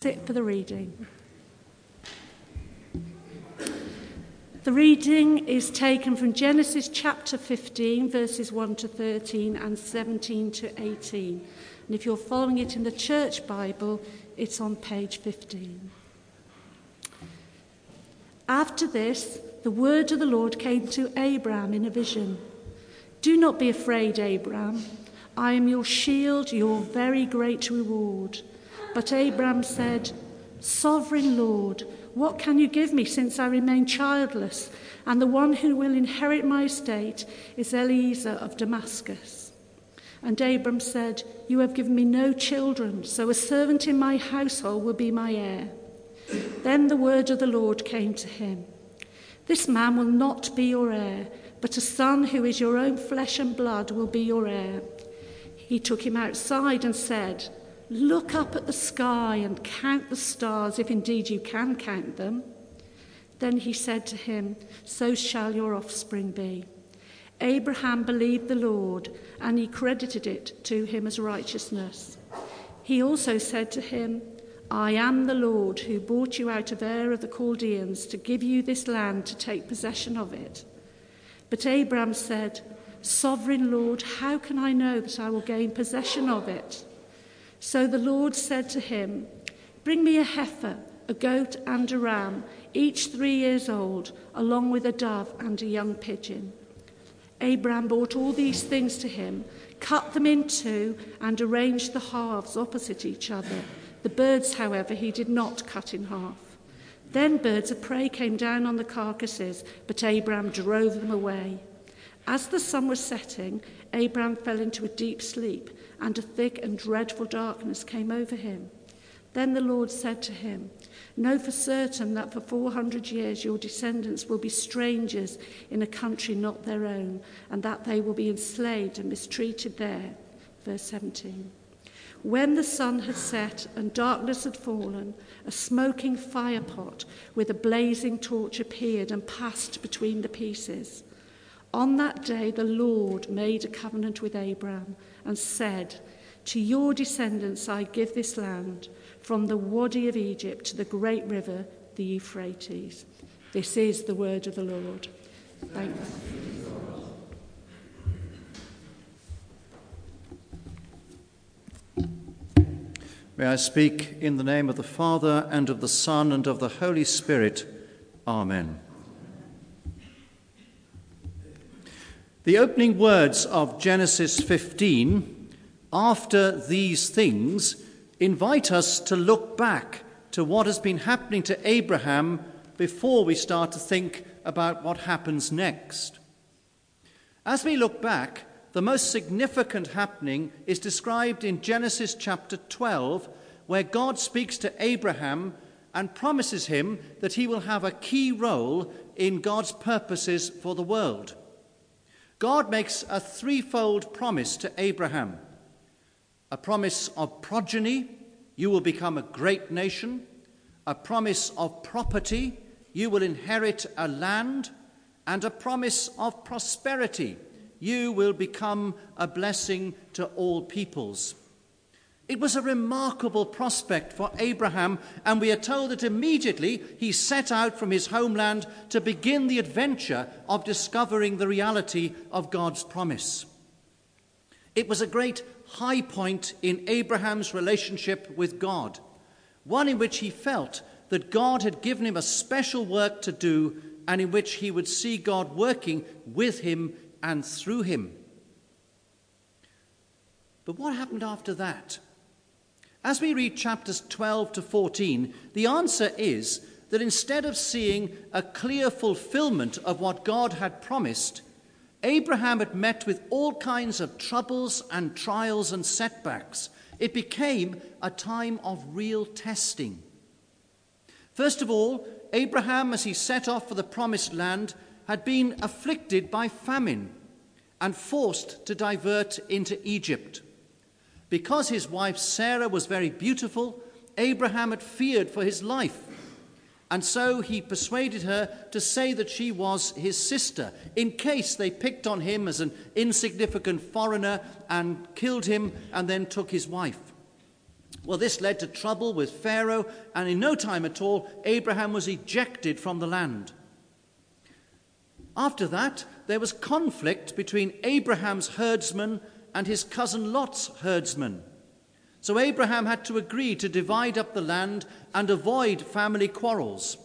Sit for the reading. The reading is taken from Genesis chapter 15, verses 1 to 13 and 17 to 18. And if you're following it in the church Bible, it's on page 15. After this, the word of the Lord came to Abraham in a vision. Do not be afraid, Abraham. I am your shield, your very great reward. But Abram said, Sovereign Lord, what can you give me since I remain childless? And the one who will inherit my estate is Eliezer of Damascus. And Abram said, You have given me no children, so a servant in my household will be my heir. Then the word of the Lord came to him This man will not be your heir, but a son who is your own flesh and blood will be your heir. He took him outside and said, Look up at the sky and count the stars, if indeed you can count them. Then he said to him, So shall your offspring be. Abraham believed the Lord, and he credited it to him as righteousness. He also said to him, I am the Lord who brought you out of Ur of the Chaldeans to give you this land to take possession of it. But Abraham said, Sovereign Lord, how can I know that I will gain possession of it? So the Lord said to him, Bring me a heifer, a goat, and a ram, each three years old, along with a dove and a young pigeon. Abraham brought all these things to him, cut them in two, and arranged the halves opposite each other. The birds, however, he did not cut in half. Then birds of prey came down on the carcasses, but Abraham drove them away. As the sun was setting, Abraham fell into a deep sleep and a thick and dreadful darkness came over him. Then the Lord said to him, Know for certain that for 400 years your descendants will be strangers in a country not their own, and that they will be enslaved and mistreated there. Verse 17. When the sun had set and darkness had fallen, a smoking firepot with a blazing torch appeared and passed between the pieces. On that day, the Lord made a covenant with Abraham and said, To your descendants I give this land, from the Wadi of Egypt to the great river, the Euphrates. This is the word of the Lord. Thanks. May I speak in the name of the Father, and of the Son, and of the Holy Spirit. Amen. The opening words of Genesis 15, after these things, invite us to look back to what has been happening to Abraham before we start to think about what happens next. As we look back, the most significant happening is described in Genesis chapter 12, where God speaks to Abraham and promises him that he will have a key role in God's purposes for the world. God makes a threefold promise to Abraham a promise of progeny, you will become a great nation, a promise of property, you will inherit a land, and a promise of prosperity, you will become a blessing to all peoples. It was a remarkable prospect for Abraham, and we are told that immediately he set out from his homeland to begin the adventure of discovering the reality of God's promise. It was a great high point in Abraham's relationship with God, one in which he felt that God had given him a special work to do and in which he would see God working with him and through him. But what happened after that? As we read chapters 12 to 14, the answer is that instead of seeing a clear fulfillment of what God had promised, Abraham had met with all kinds of troubles and trials and setbacks. It became a time of real testing. First of all, Abraham, as he set off for the promised land, had been afflicted by famine and forced to divert into Egypt. Because his wife Sarah was very beautiful, Abraham had feared for his life. And so he persuaded her to say that she was his sister, in case they picked on him as an insignificant foreigner and killed him and then took his wife. Well, this led to trouble with Pharaoh, and in no time at all, Abraham was ejected from the land. After that, there was conflict between Abraham's herdsmen and his cousin Lot's herdsmen. So Abraham had to agree to divide up the land and avoid family quarrels.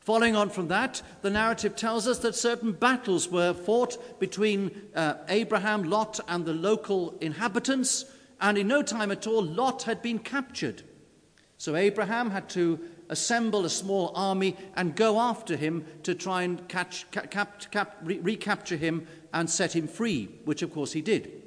Following on from that, the narrative tells us that certain battles were fought between uh, Abraham, Lot, and the local inhabitants, and in no time at all, Lot had been captured. So Abraham had to assemble a small army and go after him to try and catch, cap, cap, re- recapture him and set him free, which of course he did.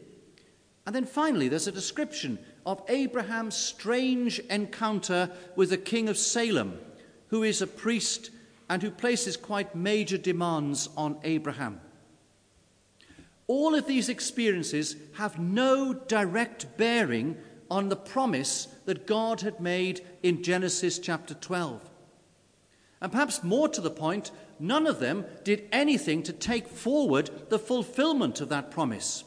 And then finally, there's a description of Abraham's strange encounter with the king of Salem, who is a priest and who places quite major demands on Abraham. All of these experiences have no direct bearing on the promise that God had made in Genesis chapter 12. And perhaps more to the point, none of them did anything to take forward the fulfillment of that promise.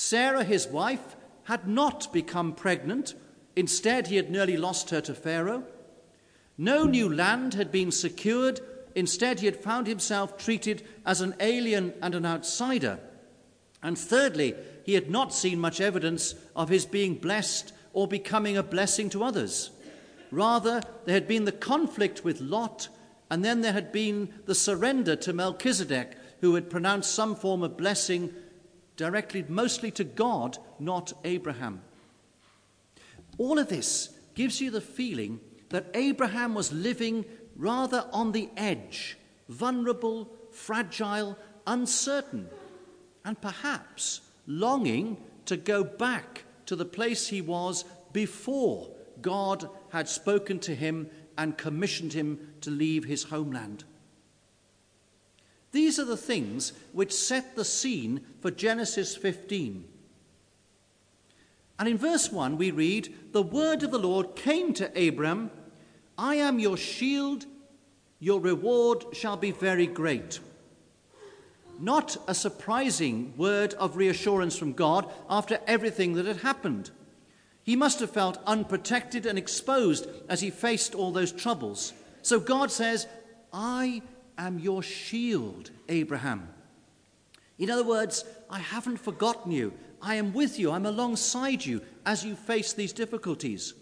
Sarah, his wife, had not become pregnant. Instead, he had nearly lost her to Pharaoh. No new land had been secured. Instead, he had found himself treated as an alien and an outsider. And thirdly, he had not seen much evidence of his being blessed or becoming a blessing to others. Rather, there had been the conflict with Lot, and then there had been the surrender to Melchizedek, who had pronounced some form of blessing directly mostly to God, not Abraham. All of this gives you the feeling that Abraham was living rather on the edge, vulnerable, fragile, uncertain, and perhaps longing to go back to the place he was before God had spoken to him and commissioned him to leave his homeland. These are the things which set the scene for Genesis 15. And in verse 1, we read, The word of the Lord came to Abram I am your shield, your reward shall be very great. Not a surprising word of reassurance from God after everything that had happened. He must have felt unprotected and exposed as he faced all those troubles. So God says, I am your shield, Abraham. In other words, I haven't forgotten you. I am with you. I'm alongside you as you face these difficulties.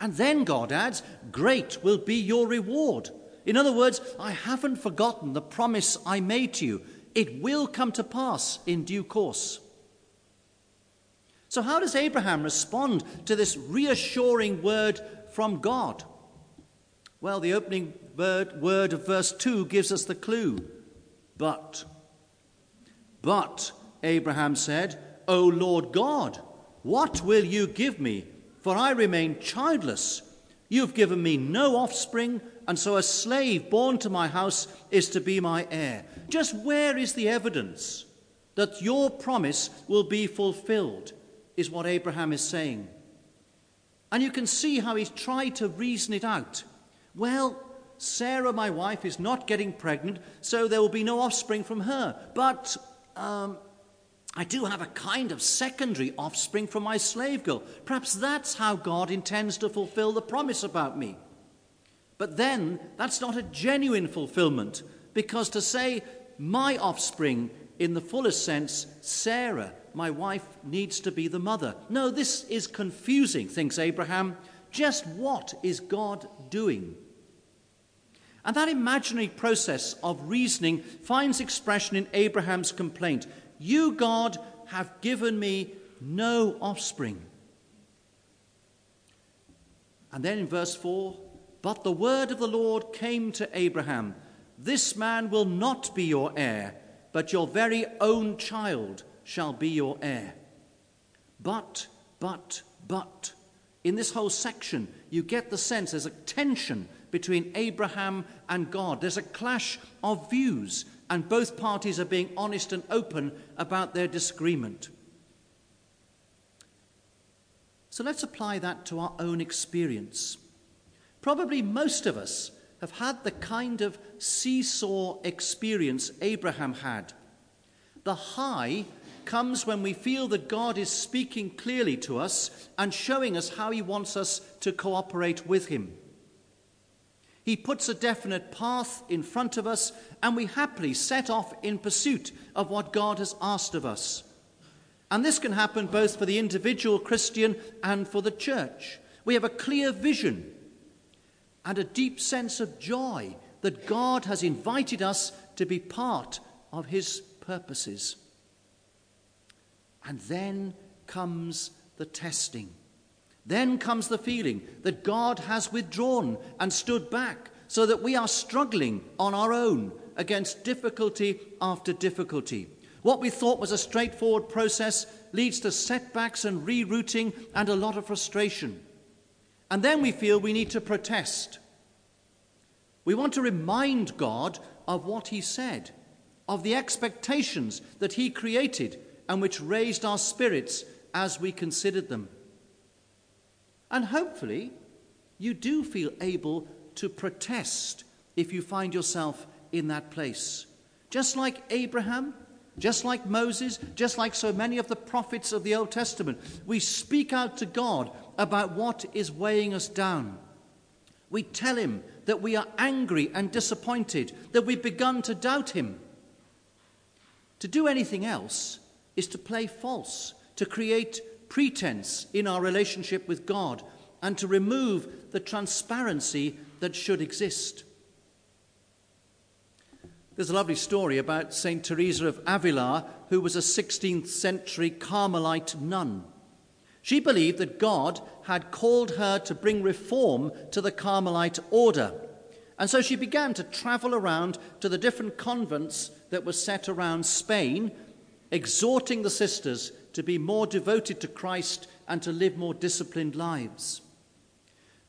And then God adds, Great will be your reward. In other words, I haven't forgotten the promise I made to you. It will come to pass in due course. So, how does Abraham respond to this reassuring word from God? Well, the opening word of verse 2 gives us the clue. But, but, Abraham said, O Lord God, what will you give me? for I remain childless. You've given me no offspring, and so a slave born to my house is to be my heir. Just where is the evidence that your promise will be fulfilled, is what Abraham is saying. And you can see how he's tried to reason it out. Well, Sarah, my wife, is not getting pregnant, so there will be no offspring from her. But um, I do have a kind of secondary offspring from my slave girl. Perhaps that's how God intends to fulfill the promise about me. But then, that's not a genuine fulfillment, because to say, my offspring, in the fullest sense, Sarah, my wife, needs to be the mother. No, this is confusing, thinks Abraham. Just what is God doing? And that imaginary process of reasoning finds expression in Abraham's complaint. You, God, have given me no offspring. And then in verse 4 But the word of the Lord came to Abraham This man will not be your heir, but your very own child shall be your heir. But, but, but. In this whole section, you get the sense there's a tension between Abraham and God. There's a clash of views and both parties are being honest and open about their disagreement. So let's apply that to our own experience. Probably most of us have had the kind of seesaw experience Abraham had. The high comes when we feel that God is speaking clearly to us and showing us how He wants us to cooperate with Him. He puts a definite path in front of us, and we happily set off in pursuit of what God has asked of us. And this can happen both for the individual Christian and for the church. We have a clear vision and a deep sense of joy that God has invited us to be part of His purposes. And then comes the testing. Then comes the feeling that God has withdrawn and stood back so that we are struggling on our own against difficulty after difficulty. What we thought was a straightforward process leads to setbacks and rerouting and a lot of frustration. And then we feel we need to protest. We want to remind God of what He said, of the expectations that He created and which raised our spirits as we considered them. And hopefully, you do feel able to protest if you find yourself in that place. Just like Abraham, just like Moses, just like so many of the prophets of the Old Testament, we speak out to God about what is weighing us down. We tell Him that we are angry and disappointed, that we've begun to doubt Him. To do anything else is to play false, to create pretense in our relationship with God, and to remove the transparency that should exist. There's a lovely story about St. Teresa of Avila, who was a 16th century Carmelite nun. She believed that God had called her to bring reform to the Carmelite order. And so she began to travel around to the different convents that were set around Spain, exhorting the sisters to be more devoted to Christ and to live more disciplined lives.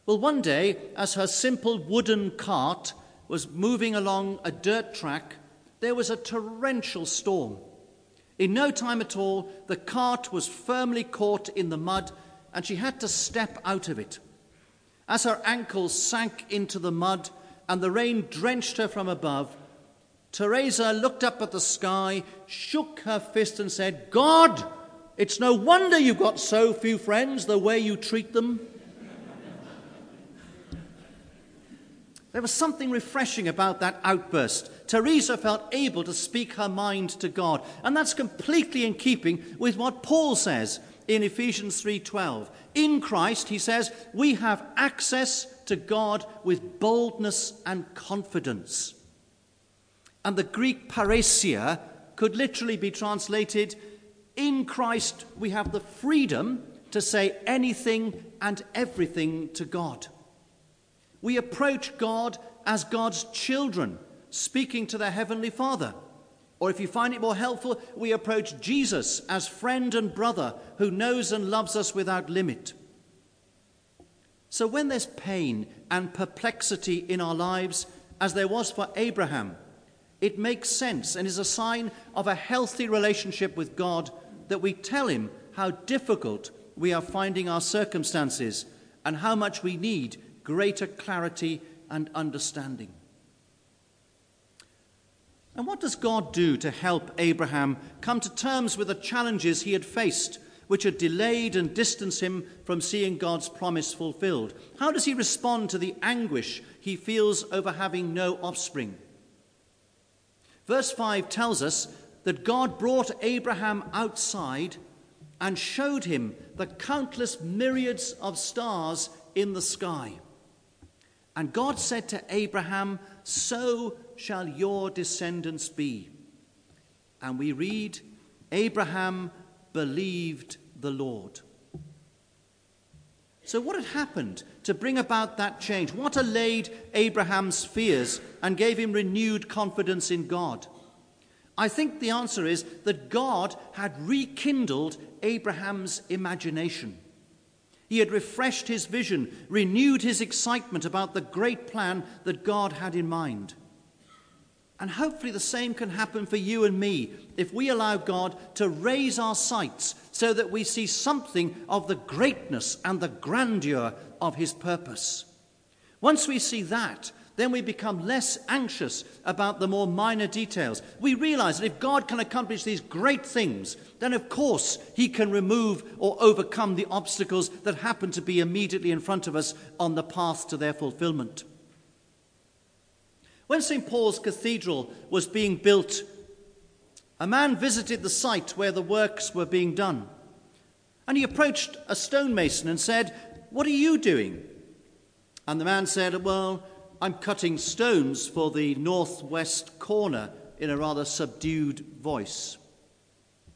Well, one day, as her simple wooden cart was moving along a dirt track, there was a torrential storm. In no time at all, the cart was firmly caught in the mud and she had to step out of it. As her ankles sank into the mud and the rain drenched her from above, Teresa looked up at the sky, shook her fist, and said, God, it's no wonder you've got so few friends the way you treat them. There was something refreshing about that outburst. Teresa felt able to speak her mind to God, and that's completely in keeping with what Paul says in Ephesians 3:12. In Christ, he says, we have access to God with boldness and confidence. And the Greek parrhesia could literally be translated in Christ we have the freedom to say anything and everything to God. We approach God as God's children, speaking to their Heavenly Father. Or if you find it more helpful, we approach Jesus as friend and brother who knows and loves us without limit. So when there's pain and perplexity in our lives, as there was for Abraham, it makes sense and is a sign of a healthy relationship with God that we tell Him how difficult we are finding our circumstances and how much we need greater clarity and understanding. And what does God do to help Abraham come to terms with the challenges he had faced, which had delayed and distanced him from seeing God's promise fulfilled? How does he respond to the anguish he feels over having no offspring? Verse 5 tells us that God brought Abraham outside and showed him the countless myriads of stars in the sky. And God said to Abraham, So shall your descendants be. And we read, Abraham believed the Lord. So, what had happened to bring about that change? What allayed Abraham's fears and gave him renewed confidence in God? I think the answer is that God had rekindled Abraham's imagination. He had refreshed his vision, renewed his excitement about the great plan that God had in mind. And hopefully, the same can happen for you and me if we allow God to raise our sights so that we see something of the greatness and the grandeur of his purpose. Once we see that, then we become less anxious about the more minor details. We realize that if God can accomplish these great things, then of course He can remove or overcome the obstacles that happen to be immediately in front of us on the path to their fulfillment. When St. Paul's Cathedral was being built, a man visited the site where the works were being done. And he approached a stonemason and said, What are you doing? And the man said, Well, I'm cutting stones for the northwest corner in a rather subdued voice.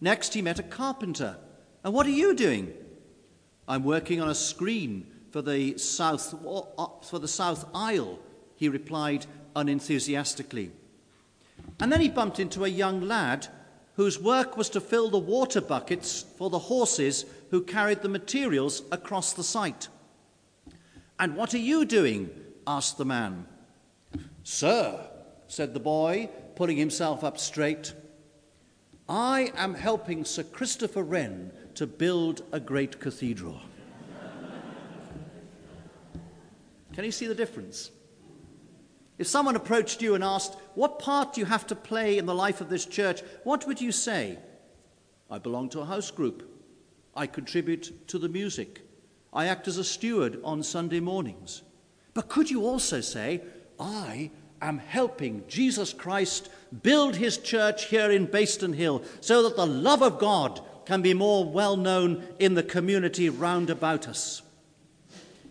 Next, he met a carpenter. And what are you doing? I'm working on a screen for the south, uh, for the south aisle, he replied unenthusiastically. And then he bumped into a young lad whose work was to fill the water buckets for the horses who carried the materials across the site. And what are you doing? Asked the man. Sir, said the boy, pulling himself up straight, I am helping Sir Christopher Wren to build a great cathedral. Can you see the difference? If someone approached you and asked, What part do you have to play in the life of this church? what would you say? I belong to a house group. I contribute to the music. I act as a steward on Sunday mornings. But could you also say, I am helping Jesus Christ build his church here in Bayston Hill so that the love of God can be more well known in the community round about us?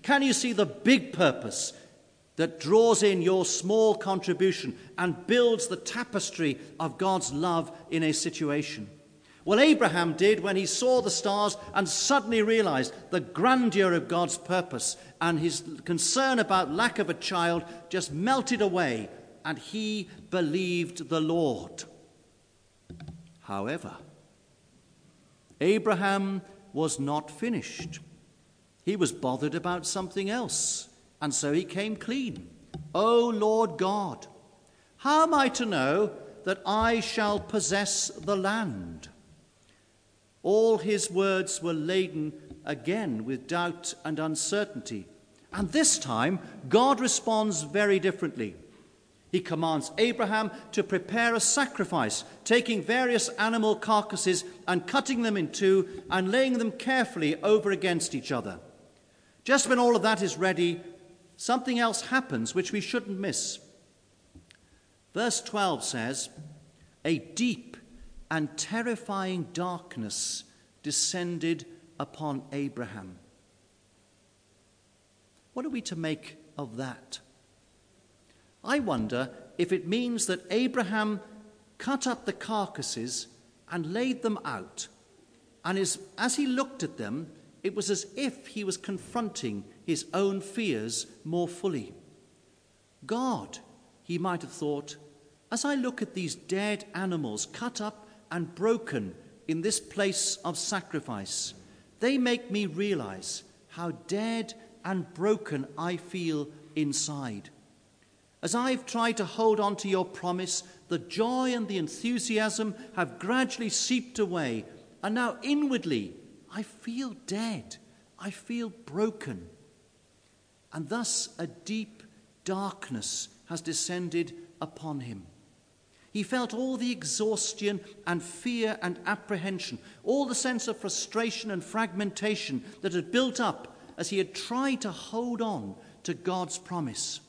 Can you see the big purpose that draws in your small contribution and builds the tapestry of God's love in a situation? Well, Abraham did when he saw the stars and suddenly realized the grandeur of God's purpose, and his concern about lack of a child just melted away, and he believed the Lord. However, Abraham was not finished. He was bothered about something else, and so he came clean. O Lord God, how am I to know that I shall possess the land? All his words were laden again with doubt and uncertainty. And this time, God responds very differently. He commands Abraham to prepare a sacrifice, taking various animal carcasses and cutting them in two and laying them carefully over against each other. Just when all of that is ready, something else happens which we shouldn't miss. Verse 12 says, A deep and terrifying darkness descended upon Abraham. What are we to make of that? I wonder if it means that Abraham cut up the carcasses and laid them out, and as, as he looked at them, it was as if he was confronting his own fears more fully. God, he might have thought, as I look at these dead animals cut up and broken in this place of sacrifice, they make me realize how dead and broken I feel inside. As I've tried to hold on to your promise, the joy and the enthusiasm have gradually seeped away, and now inwardly I feel dead. I feel broken. And thus a deep darkness has descended upon him. He felt all the exhaustion and fear and apprehension, all the sense of frustration and fragmentation that had built up as he had tried to hold on to God's promise.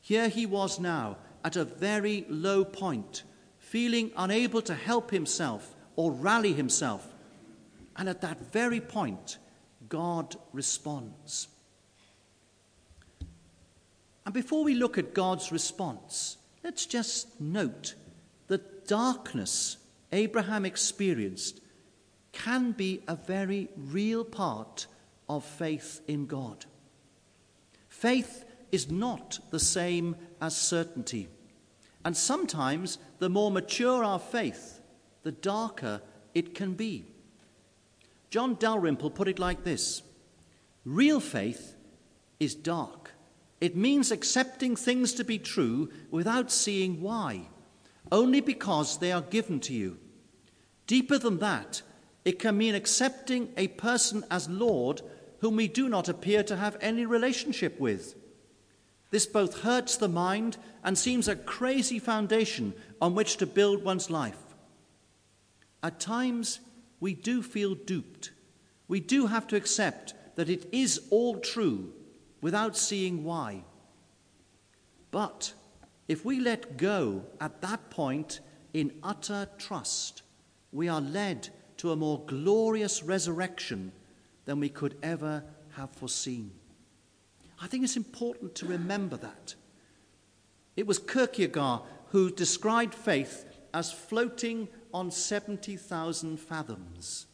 Here he was now at a very low point, feeling unable to help himself or rally himself. And at that very point, God responds. And before we look at God's response, Let's just note that darkness Abraham experienced can be a very real part of faith in God. Faith is not the same as certainty. And sometimes the more mature our faith, the darker it can be. John Dalrymple put it like this Real faith is dark. It means accepting things to be true without seeing why, only because they are given to you. Deeper than that, it can mean accepting a person as Lord whom we do not appear to have any relationship with. This both hurts the mind and seems a crazy foundation on which to build one's life. At times, we do feel duped. We do have to accept that it is all true without seeing why. But if we let go at that point in utter trust, we are led to a more glorious resurrection than we could ever have foreseen. I think it's important to remember that. It was Kierkegaard who described faith as floating on 70,000 fathoms,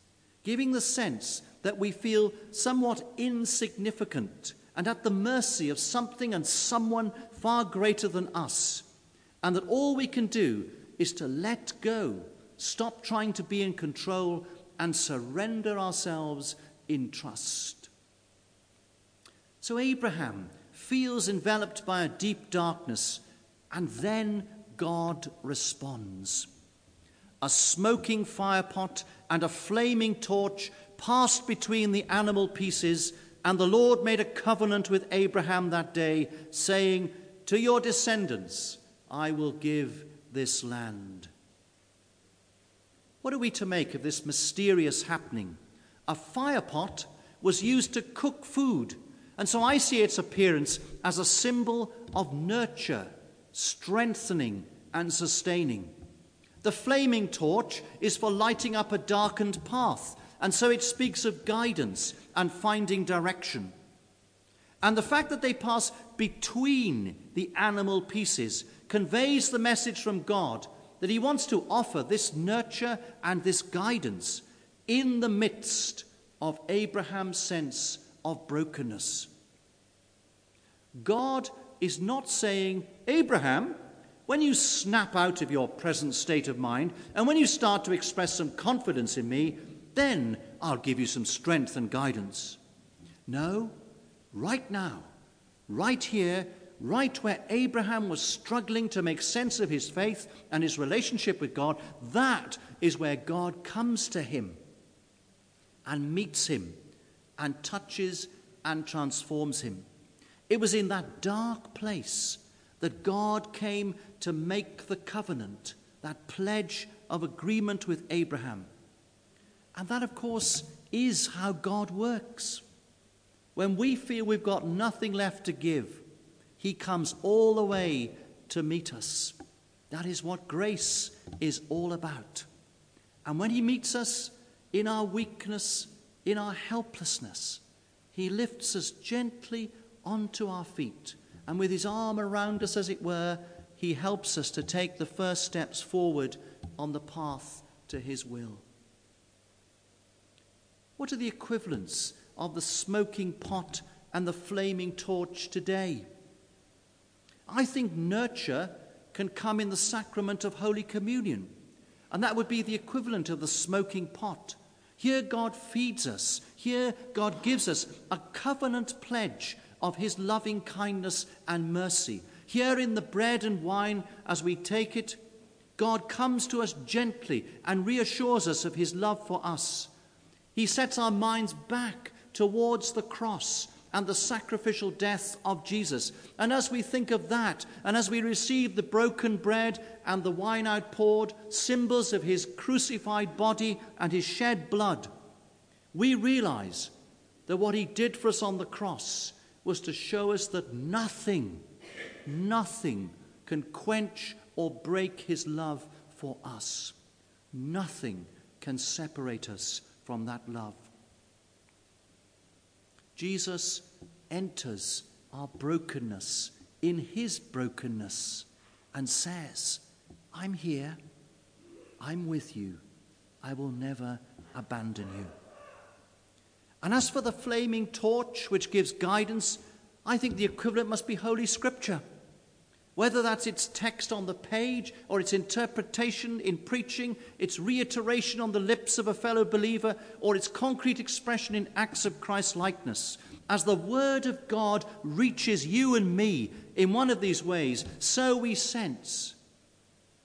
giving the sense that we feel somewhat insignificant and at the mercy of something and someone far greater than us, and that all we can do is to let go, stop trying to be in control, and surrender ourselves in trust. So Abraham feels enveloped by a deep darkness, and then God responds. A smoking firepot and a flaming torch passed between the animal pieces, and the Lord made a covenant with Abraham that day, saying, To your descendants I will give this land. What are we to make of this mysterious happening? A firepot was used to cook food, and so I see its appearance as a symbol of nurture, strengthening, and sustaining. The flaming torch is for lighting up a darkened path, and so it speaks of guidance and finding direction. And the fact that they pass between the animal pieces conveys the message from God that He wants to offer this nurture and this guidance in the midst of Abraham's sense of brokenness. God is not saying, Abraham, when you snap out of your present state of mind and when you start to express some confidence in me, then I'll give you some strength and guidance. No, right now, right here, right where Abraham was struggling to make sense of his faith and his relationship with God, that is where God comes to him and meets him and touches and transforms him. It was in that dark place that God came to make the covenant, that pledge of agreement with Abraham. And that, of course, is how God works. When we feel we've got nothing left to give, He comes all the way to meet us. That is what grace is all about. And when He meets us in our weakness, in our helplessness, He lifts us gently onto our feet and with his arm around us, as it were, he helps us to take the first steps forward on the path to his will. What are the equivalents of the smoking pot and the flaming torch today? I think nurture can come in the sacrament of Holy Communion, and that would be the equivalent of the smoking pot. Here, God feeds us. Here, God gives us a covenant pledge of his loving kindness and mercy. Here in the bread and wine, as we take it, God comes to us gently and reassures us of his love for us. He sets our minds back towards the cross and the sacrificial death of Jesus. And as we think of that, and as we receive the broken bread and the wine outpoured, symbols of his crucified body and his shed blood, we realize that what he did for us on the cross was to show us that nothing, nothing can quench or break his love for us. Nothing can separate us from that love. Jesus enters our brokenness in his brokenness and says, I'm here, I'm with you, I will never abandon you. And as for the flaming torch which gives guidance, I think the equivalent must be Holy Scripture. Whether that's its text on the page or its interpretation in preaching, its reiteration on the lips of a fellow believer, or its concrete expression in acts of Christ likeness. As the Word of God reaches you and me in one of these ways, so we sense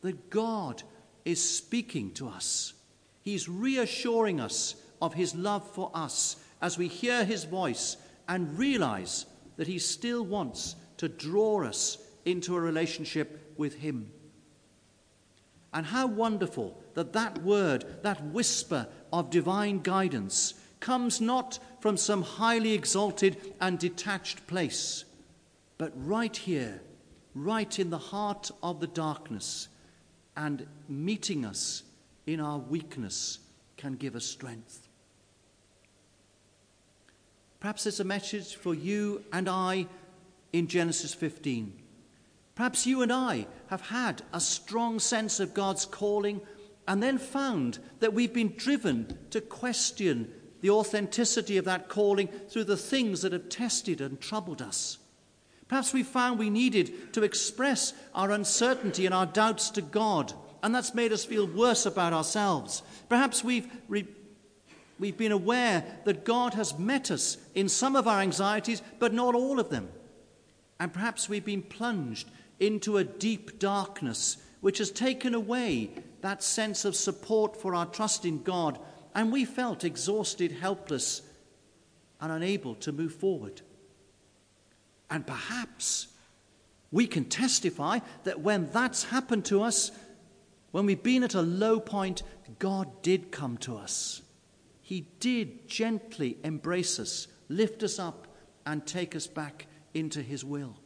that God is speaking to us. He's reassuring us of His love for us as we hear his voice and realize that he still wants to draw us into a relationship with Him. And how wonderful that that word, that whisper of divine guidance, comes not from some highly exalted and detached place, but right here, right in the heart of the darkness, and meeting us in our weakness can give us strength. Perhaps it's a message for you and I in Genesis 15. Perhaps you and I have had a strong sense of God's calling and then found that we've been driven to question the authenticity of that calling through the things that have tested and troubled us. Perhaps we found we needed to express our uncertainty and our doubts to God, and that's made us feel worse about ourselves. Perhaps we've, re- we've been aware that God has met us in some of our anxieties, but not all of them. And perhaps we've been plunged into a deep darkness which has taken away that sense of support for our trust in God, and we felt exhausted, helpless, and unable to move forward. And perhaps we can testify that when that's happened to us, when we've been at a low point, God did come to us. He did gently embrace us, lift us up, and take us back into His will.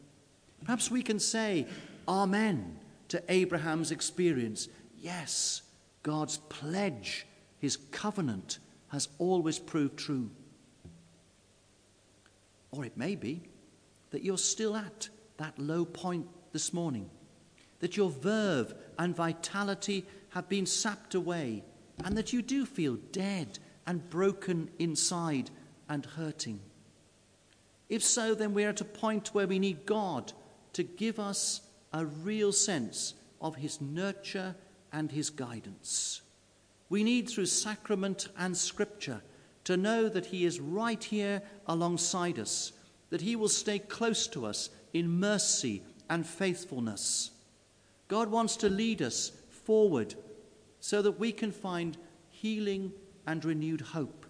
Perhaps we can say, Amen, to Abraham's experience. Yes, God's pledge, His covenant, has always proved true. Or it may be that you're still at that low point this morning, that your verve and vitality have been sapped away, and that you do feel dead and broken inside and hurting. If so, then we're at a point where we need God to give us a real sense of His nurture and His guidance. We need, through sacrament and scripture, to know that He is right here alongside us, that He will stay close to us in mercy and faithfulness. God wants to lead us forward so that we can find healing and renewed hope.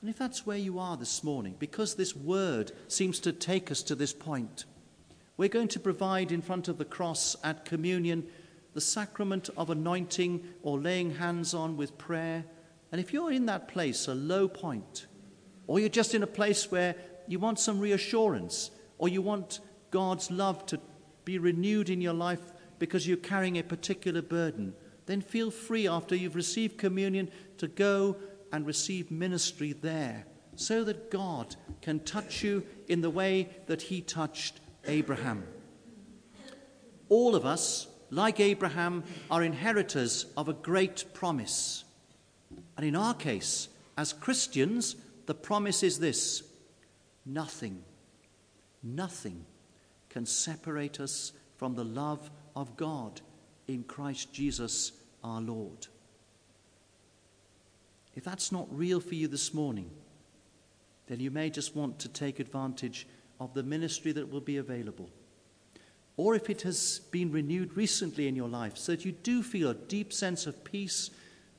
And if that's where you are this morning, because this word seems to take us to this point, we're going to provide in front of the cross at communion the sacrament of anointing or laying hands on with prayer. And if you're in that place, a low point, or you're just in a place where you want some reassurance, or you want God's love to be renewed in your life because you're carrying a particular burden, then feel free after you've received communion to go and receive ministry there so that God can touch you in the way that he touched Abraham. All of us, like Abraham, are inheritors of a great promise. And in our case, as Christians, the promise is this nothing, nothing can separate us from the love of God in Christ Jesus our Lord. If that's not real for you this morning, then you may just want to take advantage of the ministry that will be available. Or if it has been renewed recently in your life, so that you do feel a deep sense of peace,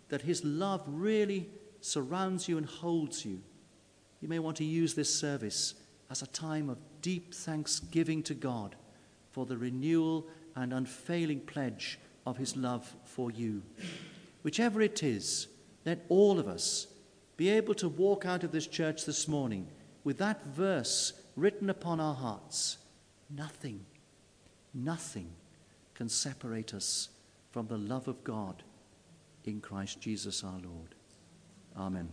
that His love really surrounds you and holds you, you may want to use this service as a time of deep thanksgiving to God for the renewal and unfailing pledge of His love for you. Whichever it is, let all of us be able to walk out of this church this morning with that verse written upon our hearts. Nothing, nothing can separate us from the love of God in Christ Jesus our Lord. Amen.